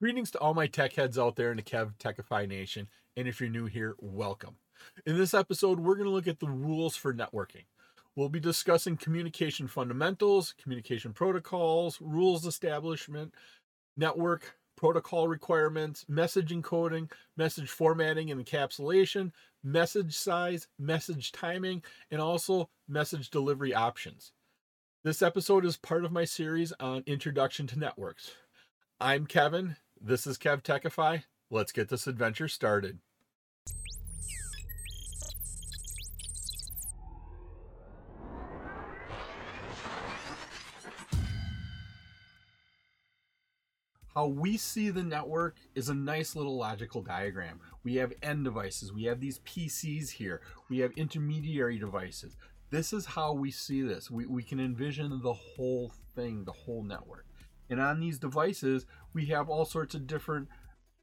Greetings to all my tech heads out there in the KevTechify Nation, and if you're new here, welcome. In this episode, we're going to look at the rules for networking. We'll be discussing communication fundamentals, communication protocols, rules establishment, network protocol requirements, message encoding, message formatting and encapsulation, message size, message timing, and also message delivery options. This episode is part of my series on Introduction to Networks. I'm Kevin, this is KevTechify. Let's get this adventure started. How we see the network is a nice little logical diagram. We have end devices, we have these PCs here, we have intermediary devices. This is how we see this. We, we can envision the whole thing, the whole network. And on these devices, we have all sorts of different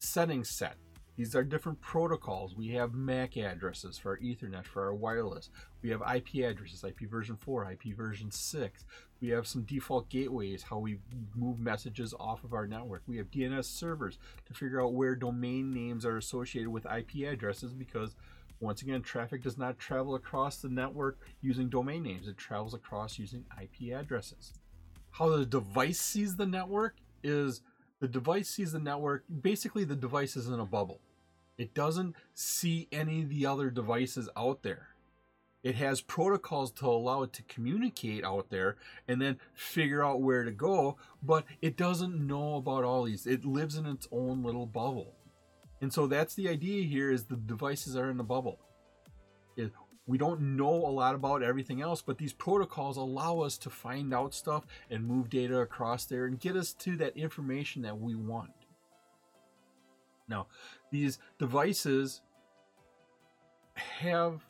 settings set. These are different protocols. We have MAC addresses for our Ethernet, for our wireless. We have IP addresses, IP version 4, IP version 6. We have some default gateways, how we move messages off of our network. We have DNS servers to figure out where domain names are associated with IP addresses because, once again, traffic does not travel across the network using domain names, it travels across using IP addresses how the device sees the network is the device sees the network basically the device is in a bubble. It doesn't see any of the other devices out there. It has protocols to allow it to communicate out there and then figure out where to go but it doesn't know about all these. It lives in its own little bubble. And so that's the idea here is the devices are in the bubble we don't know a lot about everything else, but these protocols allow us to find out stuff and move data across there and get us to that information that we want. Now, these devices have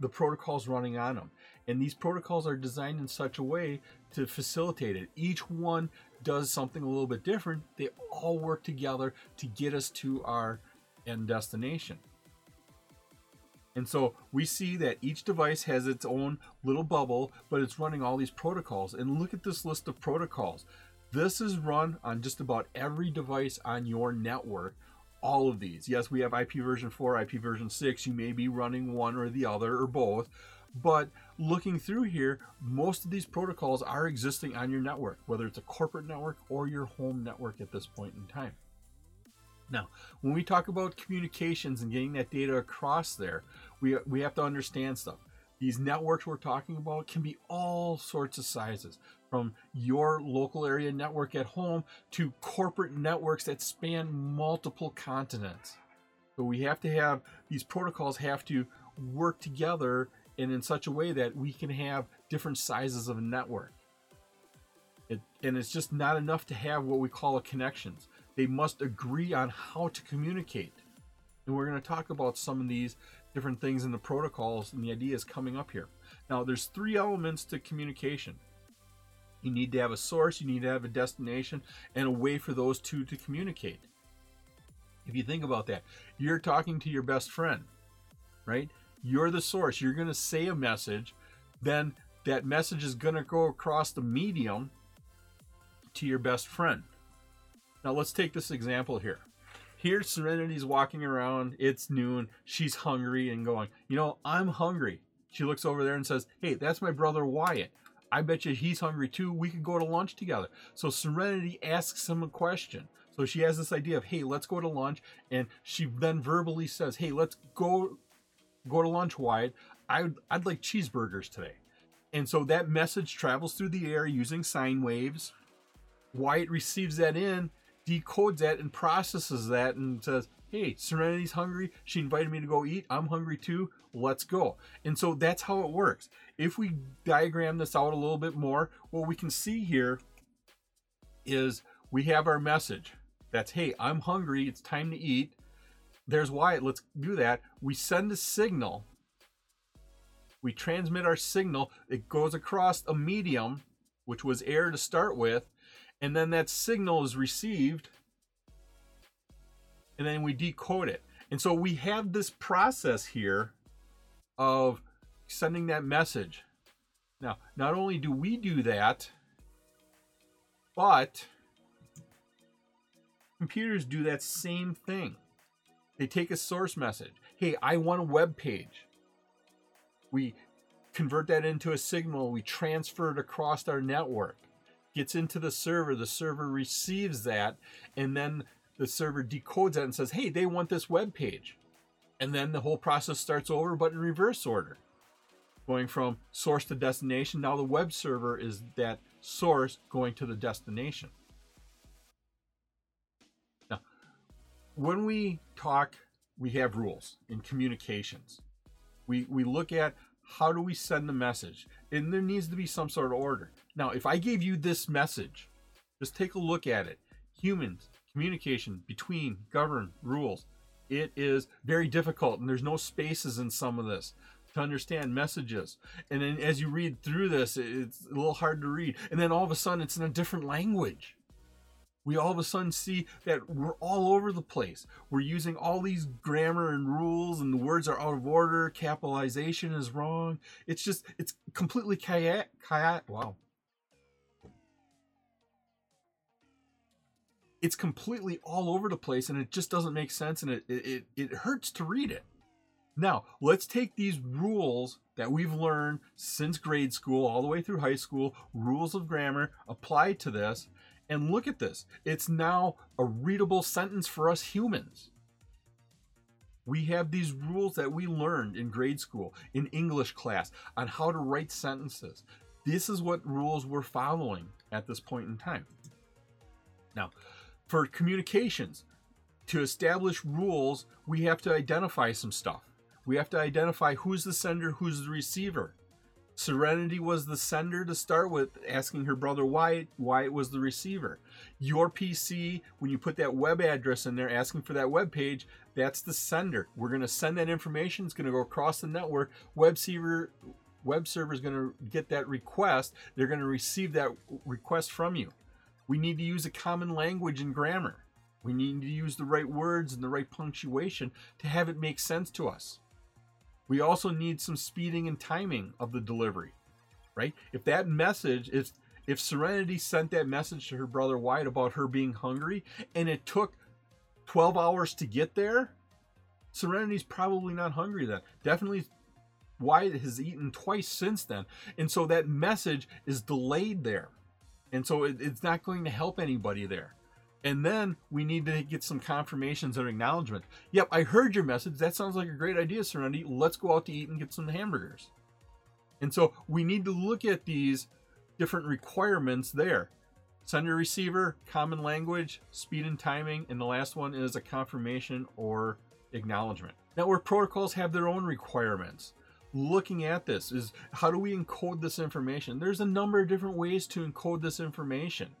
the protocols running on them, and these protocols are designed in such a way to facilitate it. Each one does something a little bit different. They all work together to get us to our end destination. And so we see that each device has its own little bubble, but it's running all these protocols. And look at this list of protocols. This is run on just about every device on your network. All of these. Yes, we have IP version 4, IP version 6. You may be running one or the other or both. But looking through here, most of these protocols are existing on your network, whether it's a corporate network or your home network at this point in time. Now, when we talk about communications and getting that data across there, we, we have to understand stuff. These networks we're talking about can be all sorts of sizes, from your local area network at home to corporate networks that span multiple continents. So we have to have these protocols have to work together and in such a way that we can have different sizes of a network. It, and it's just not enough to have what we call a connections. They must agree on how to communicate. And we're going to talk about some of these different things in the protocols and the ideas coming up here. Now, there's three elements to communication. You need to have a source, you need to have a destination, and a way for those two to communicate. If you think about that, you're talking to your best friend, right? You're the source. You're going to say a message, then that message is going to go across the medium to your best friend. Now let's take this example here. Here, Serenity's walking around. It's noon. She's hungry and going, You know, I'm hungry. She looks over there and says, Hey, that's my brother Wyatt. I bet you he's hungry too. We could go to lunch together. So Serenity asks him a question. So she has this idea of, Hey, let's go to lunch. And she then verbally says, Hey, let's go go to lunch, Wyatt. I'd, I'd like cheeseburgers today. And so that message travels through the air using sine waves. Wyatt receives that in decodes that and processes that and says, hey, Serenity's hungry. She invited me to go eat. I'm hungry too. Let's go. And so that's how it works. If we diagram this out a little bit more, what we can see here is we have our message. That's, hey, I'm hungry. It's time to eat. There's Wyatt. Let's do that. We send a signal. We transmit our signal. It goes across a medium, which was air to start with and then that signal is received and then we decode it and so we have this process here of sending that message now not only do we do that but Computers do that same thing. They take a source message. Hey, I want a web page. We convert that into a signal. We transfer it across our network. Gets into the server. The server receives that, and then the server decodes that and says, "Hey, they want this web page." And then the whole process starts over, but in reverse order, going from source to destination. Now the web server is that source going to the destination. Now, when we talk, we have rules in communications. We we look at how do we send the message, and there needs to be some sort of order. Now, if I gave you this message, just take a look at it. Humans, communication between, govern, rules. It is very difficult, and there's no spaces in some of this to understand messages. And then as you read through this, it's a little hard to read. And then all of a sudden, it's in a different language. We all of a sudden see that we're all over the place. We're using all these grammar and rules, and the words are out of order. Capitalization is wrong. It's just, it's completely chaotic. Wow. It's completely all over the place, and it just doesn't make sense, and it it, it hurts to read it. Now, let's take these rules that we've learned since grade school, all the way through high school, rules of grammar, apply to this, and look at this. It's now a readable sentence for us humans. We have these rules that we learned in grade school, in English class, on how to write sentences. This is what rules we're following at this point in time. Now, for communications, to establish rules, we have to identify some stuff. We have to identify who's the sender, who's the receiver. Serenity was the sender to start with, asking her brother Wyatt. it was the receiver. Your PC, when you put that web address in there asking for that web page, that's the sender. We're going to send that information. It's going to go across the network. Web server, web server is going to get that request. They're going to receive that request from you. We need to use a common language and grammar. We need to use the right words and the right punctuation to have it make sense to us. We also need some speeding and timing of the delivery, right? If that message is if Serenity sent that message to her brother Wyatt about her being hungry and it took 12 hours to get there, Serenity's probably not hungry then. Definitely Wyatt has eaten twice since then. And so that message is delayed there. And so it, it's not going to help anybody there. And then we need to get some confirmations or acknowledgement. Yep, I heard your message. That sounds like a great idea, Serenity. Let's go out to eat and get some hamburgers. And so we need to look at these different requirements there sender receiver, common language, speed and timing, and the last one is a confirmation or acknowledgement. Network protocols have their own requirements. Looking at this is how do we encode this information? There's a number of different ways to encode this information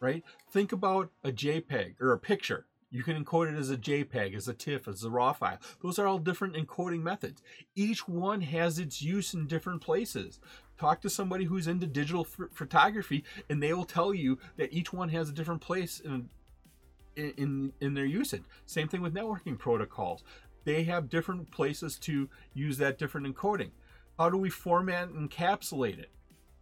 right? Think about a JPEG or a picture. You can encode it as a JPEG, as a TIFF, as a RAW file. Those are all different encoding methods. Each one has its use in different places. Talk to somebody who's into digital photography, and they will tell you that each one has a different place in, in, in their usage. Same thing with networking protocols. They have different places to use that different encoding. How do we format and encapsulate it?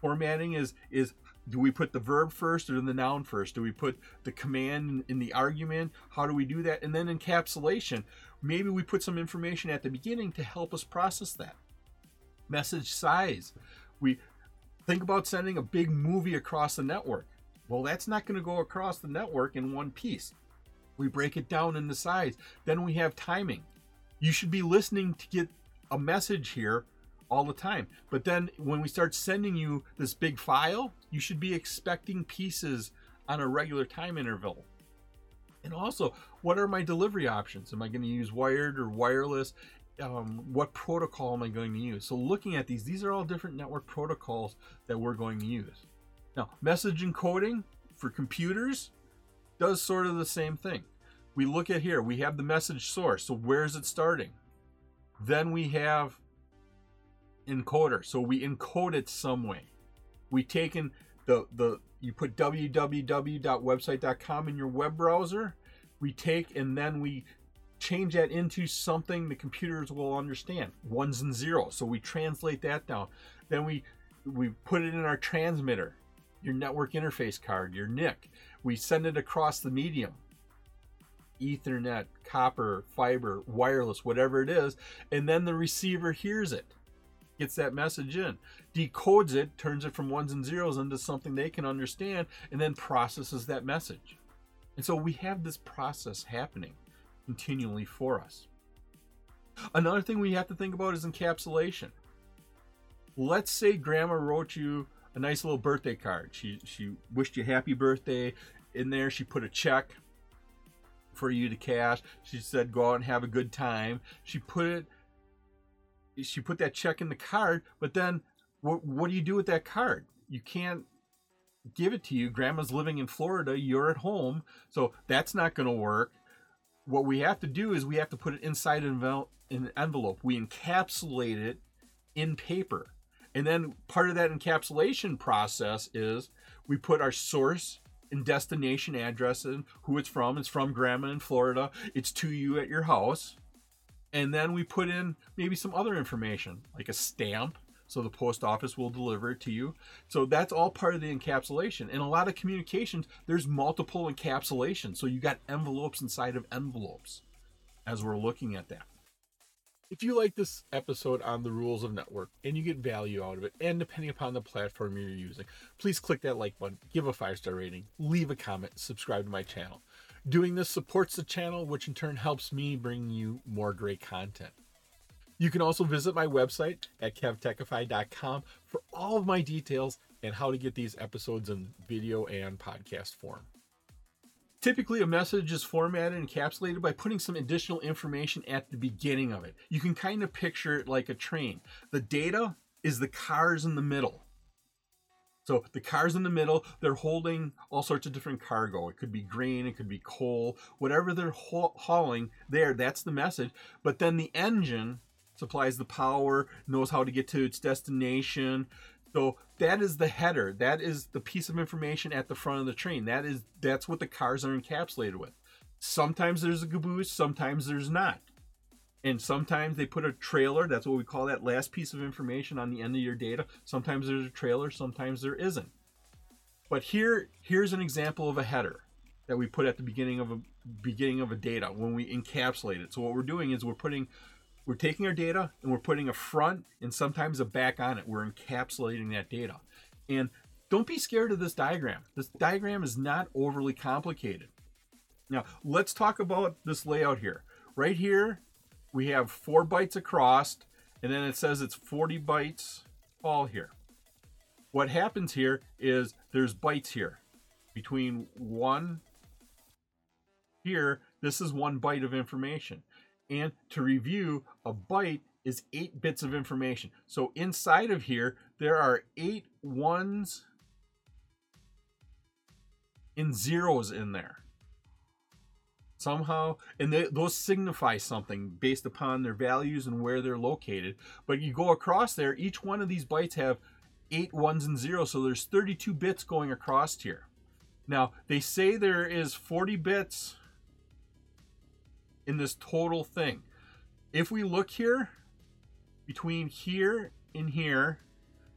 Formatting is is do we put the verb first or the noun first? Do we put the command in the argument? How do we do that? And then encapsulation, maybe we put some information at the beginning to help us process that. Message size. We think about sending a big movie across the network. Well, that's not going to go across the network in one piece. We break it down into size. Then we have timing. You should be listening to get a message here all the time. But then when we start sending you this big file, you should be expecting pieces on a regular time interval. And also, what are my delivery options? Am I going to use wired or wireless? Um, what protocol am I going to use? So, looking at these, these are all different network protocols that we're going to use. Now, message encoding for computers does sort of the same thing. We look at here, we have the message source. So, where is it starting? Then we have encoder. So we encode it some way. We taken the the you put www.website.com in your web browser. We take and then we change that into something the computers will understand. Ones and zeros. So we translate that down. Then we we put it in our transmitter, your network interface card, your NIC. We send it across the medium. Ethernet, copper, fiber, wireless, whatever it is, and then the receiver hears it, gets that message in, decodes it, turns it from ones and zeros into something they can understand, and then processes that message. And so we have this process happening continually for us. Another thing we have to think about is encapsulation. Let's say grandma wrote you a nice little birthday card. She she wished you happy birthday. In there she put a check for you to cash. She said go out and have a good time. She put it she put that check in the card, but then what what do you do with that card? You can't give it to you. Grandma's living in Florida, you're at home, so that's not going to work. What we have to do is we have to put it inside an envelope. We encapsulate it in paper. And then part of that encapsulation process is we put our source and destination address and who it's from. It's from grandma in Florida. It's to you at your house. And then we put in maybe some other information like a stamp. So the post office will deliver it to you. So that's all part of the encapsulation. In a lot of communications, there's multiple encapsulations. So you got envelopes inside of envelopes as we're looking at that. If you like this episode on the rules of network and you get value out of it, and depending upon the platform you're using, please click that like button, give a five star rating, leave a comment, subscribe to my channel. Doing this supports the channel, which in turn helps me bring you more great content. You can also visit my website at kevtechify.com for all of my details and how to get these episodes in video and podcast form. Typically, a message is formatted and encapsulated by putting some additional information at the beginning of it. You can kind of picture it like a train. The data is the cars in the middle. So the cars in the middle, they're holding all sorts of different cargo. It could be grain, it could be coal, whatever they're hauling there, that's the message. But then the engine supplies the power, knows how to get to its destination, so that is the header. That is the piece of information at the front of the train. That is that's what the cars are encapsulated with. Sometimes there's a caboose, sometimes there's not. And sometimes they put a trailer, that's what we call that last piece of information on the end of your data. Sometimes there's a trailer, sometimes there isn't. But here here's an example of a header that we put at the beginning of a beginning of a data when we encapsulate it. So what we're doing is we're putting we're taking our data and we're putting a front and sometimes a back on it. We're encapsulating that data. And don't be scared of this diagram. This diagram is not overly complicated. Now, let's talk about this layout here. Right here, we have four bytes across, and then it says it's 40 bytes all here. What happens here is there's bytes here. Between one here, this is one byte of information. And to review, a byte is eight bits of information. So inside of here, there are eight ones and zeros in there. Somehow, and they, those signify something based upon their values and where they're located. But you go across there, each one of these bytes have eight ones and zeros, so there's 32 bits going across here. Now, they say there is 40 bits in this total thing. If we look here, between here and here,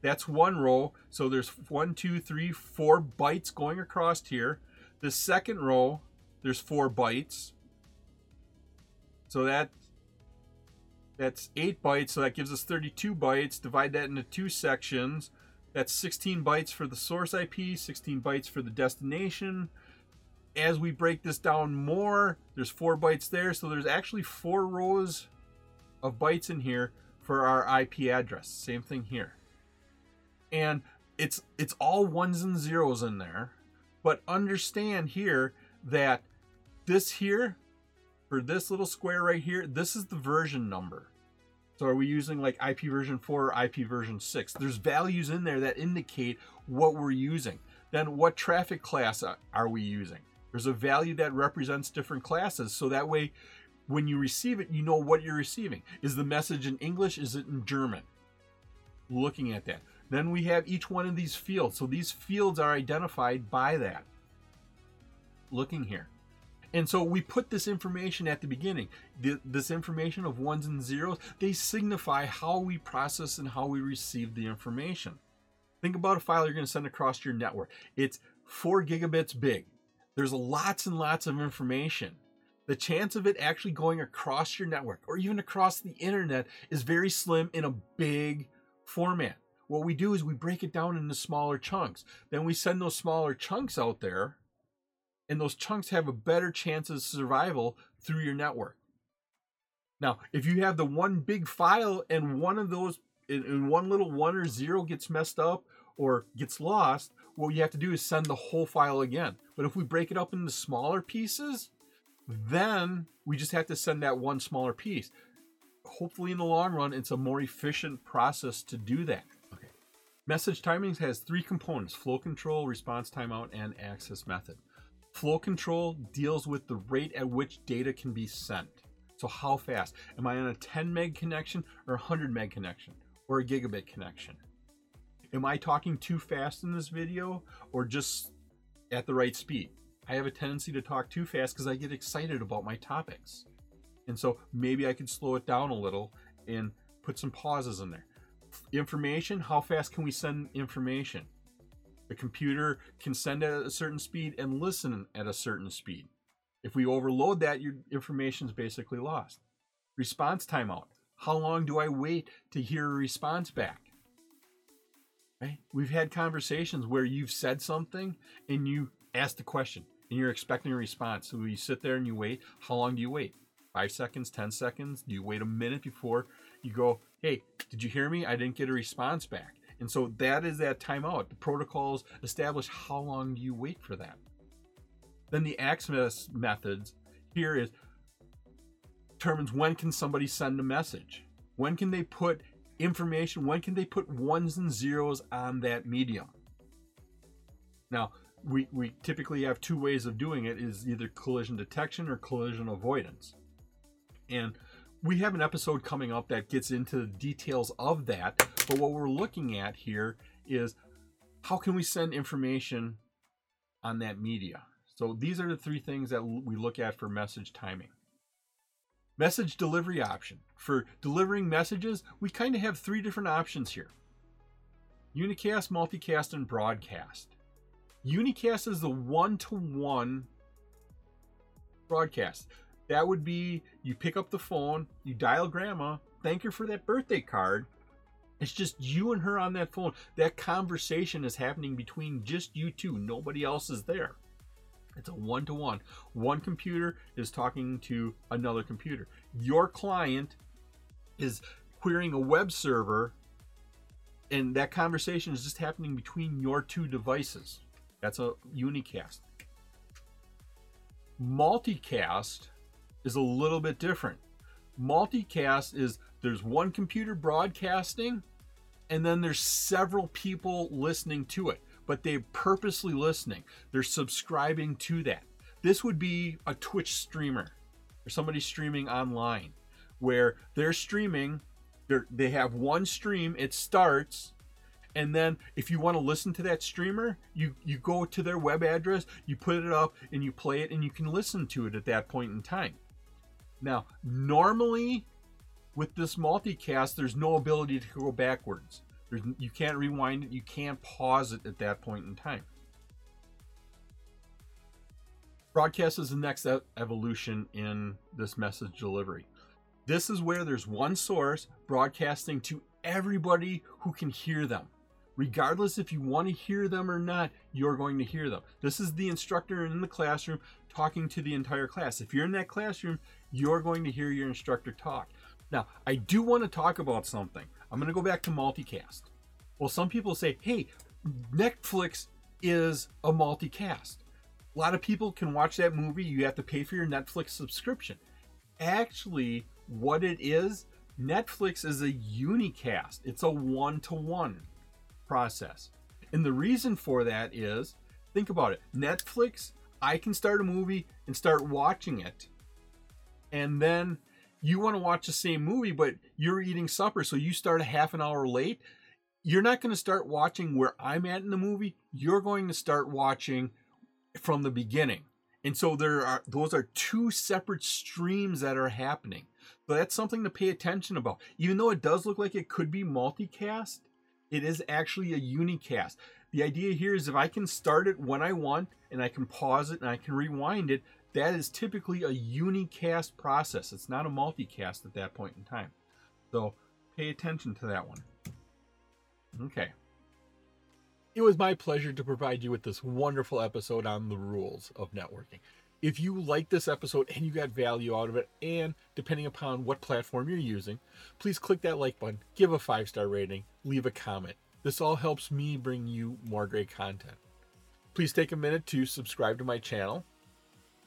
that's one row. So there's one, two, three, four bytes going across here. The second row, there's four bytes. So that that's eight bytes. So that gives us 32 bytes. Divide that into two sections. That's 16 bytes for the source IP, 16 bytes for the destination, as we break this down more, there's four bytes there, so there's actually four rows of bytes in here for our IP address. Same thing here. And it's it's all ones and zeros in there, but understand here that this here for this little square right here, this is the version number. So are we using like IP version 4 or IP version 6? There's values in there that indicate what we're using. Then what traffic class are we using? There's a value that represents different classes. So that way, when you receive it, you know what you're receiving. Is the message in English? Is it in German? Looking at that. Then we have each one of these fields. So these fields are identified by that. Looking here. And so we put this information at the beginning. This information of ones and zeros, they signify how we process and how we receive the information. Think about a file you're going to send across your network. It's four gigabits big. There's lots and lots of information. the chance of it actually going across your network or even across the internet is very slim in a big format. What we do is we break it down into smaller chunks. Then we send those smaller chunks out there, and those chunks have a better chance of survival through your network. Now, if you have the one big file and one of those in one little one or zero gets messed up or gets lost, what you have to do is send the whole file again. But if we break it up into smaller pieces, then we just have to send that one smaller piece. Hopefully, in the long run, it's a more efficient process to do that. Okay. Message timings has three components flow control, response timeout, and access method. Flow control deals with the rate at which data can be sent. So, how fast? Am I on a 10 meg connection or a 100 meg connection or a gigabit connection? Am I talking too fast in this video or just at the right speed? I have a tendency to talk too fast because I get excited about my topics. And so maybe I could slow it down a little and put some pauses in there. Information, how fast can we send information? The computer can send at a certain speed and listen at a certain speed. If we overload that, your information is basically lost. Response timeout. How long do I wait to hear a response back? We've had conversations where you've said something and you asked a question and you're expecting a response. So you sit there and you wait. How long do you wait? Five seconds, 10 seconds? Do you wait a minute before you go, hey, did you hear me? I didn't get a response back. And so that is that timeout. The protocols establish how long do you wait for that. Then the access methods here is determines when can somebody send a message. When can they put information, when can they put ones and zeros on that medium? Now, we, we typically have two ways of doing it is either collision detection or collision avoidance. And we have an episode coming up that gets into the details of that. But what we're looking at here is how can we send information on that media? So these are the three things that we look at for message timing. Message delivery option. For delivering messages, we kind of have three different options here. Unicast, multicast, and broadcast. Unicast is the one to one broadcast. That would be you pick up the phone, you dial grandma, thank her for that birthday card. It's just you and her on that phone. That conversation is happening between just you two. Nobody else is there. It's a one to one. One computer is talking to another computer. Your client is querying a web server, and that conversation is just happening between your two devices. That's a unicast. Multicast is a little bit different. Multicast is there's one computer broadcasting and then there's several people listening to it, but they're purposely listening. They're subscribing to that. This would be a Twitch streamer or somebody streaming online where they're streaming, they're, they have one stream, it starts, and then if you want to listen to that streamer you you go to their web address you put it up and you play it and you can listen to it at that point in time now normally with this multicast there's no ability to go backwards there's, you can't rewind it you can't pause it at that point in time broadcast is the next evolution in this message delivery this is where there's one source broadcasting to everybody who can hear them regardless if you want to hear them or not, you're going to hear them. This is the instructor in the classroom talking to the entire class. If you're in that classroom, you're going to hear your instructor talk. Now, I do want to talk about something. I'm going to go back to multicast. Well, some people say, hey, Netflix is a multicast. A lot of people can watch that movie. You have to pay for your Netflix subscription. Actually, what it is, Netflix is a unicast, it's a one to one process. And the reason for that is think about it Netflix, I can start a movie and start watching it. And then you want to watch the same movie, but you're eating supper, so you start a half an hour late. You're not going to start watching where I'm at in the movie. You're going to start watching from the beginning. And so there are those are two separate streams that are happening. So that's something to pay attention about. Even though it does look like it could be multicast, it is actually a unicast. The idea here is if I can start it when I want and I can pause it and I can rewind it, that is typically a unicast process. It's not a multicast at that point in time. So pay attention to that one. Okay. It was my pleasure to provide you with this wonderful episode on the rules of networking. If you like this episode and you got value out of it, and depending upon what platform you're using, please click that like button, give a five star rating, leave a comment. This all helps me bring you more great content. Please take a minute to subscribe to my channel.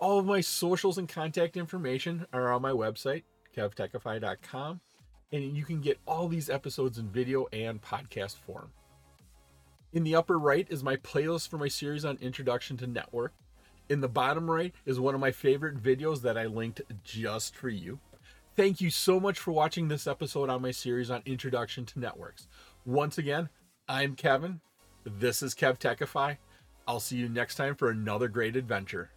All of my socials and contact information are on my website, kevtechify.com, and you can get all these episodes in video and podcast form. In the upper right is my playlist for my series on Introduction to Network. In the bottom right is one of my favorite videos that I linked just for you. Thank you so much for watching this episode on my series on Introduction to Networks. Once again, I'm Kevin. This is KevTechify. I'll see you next time for another great adventure.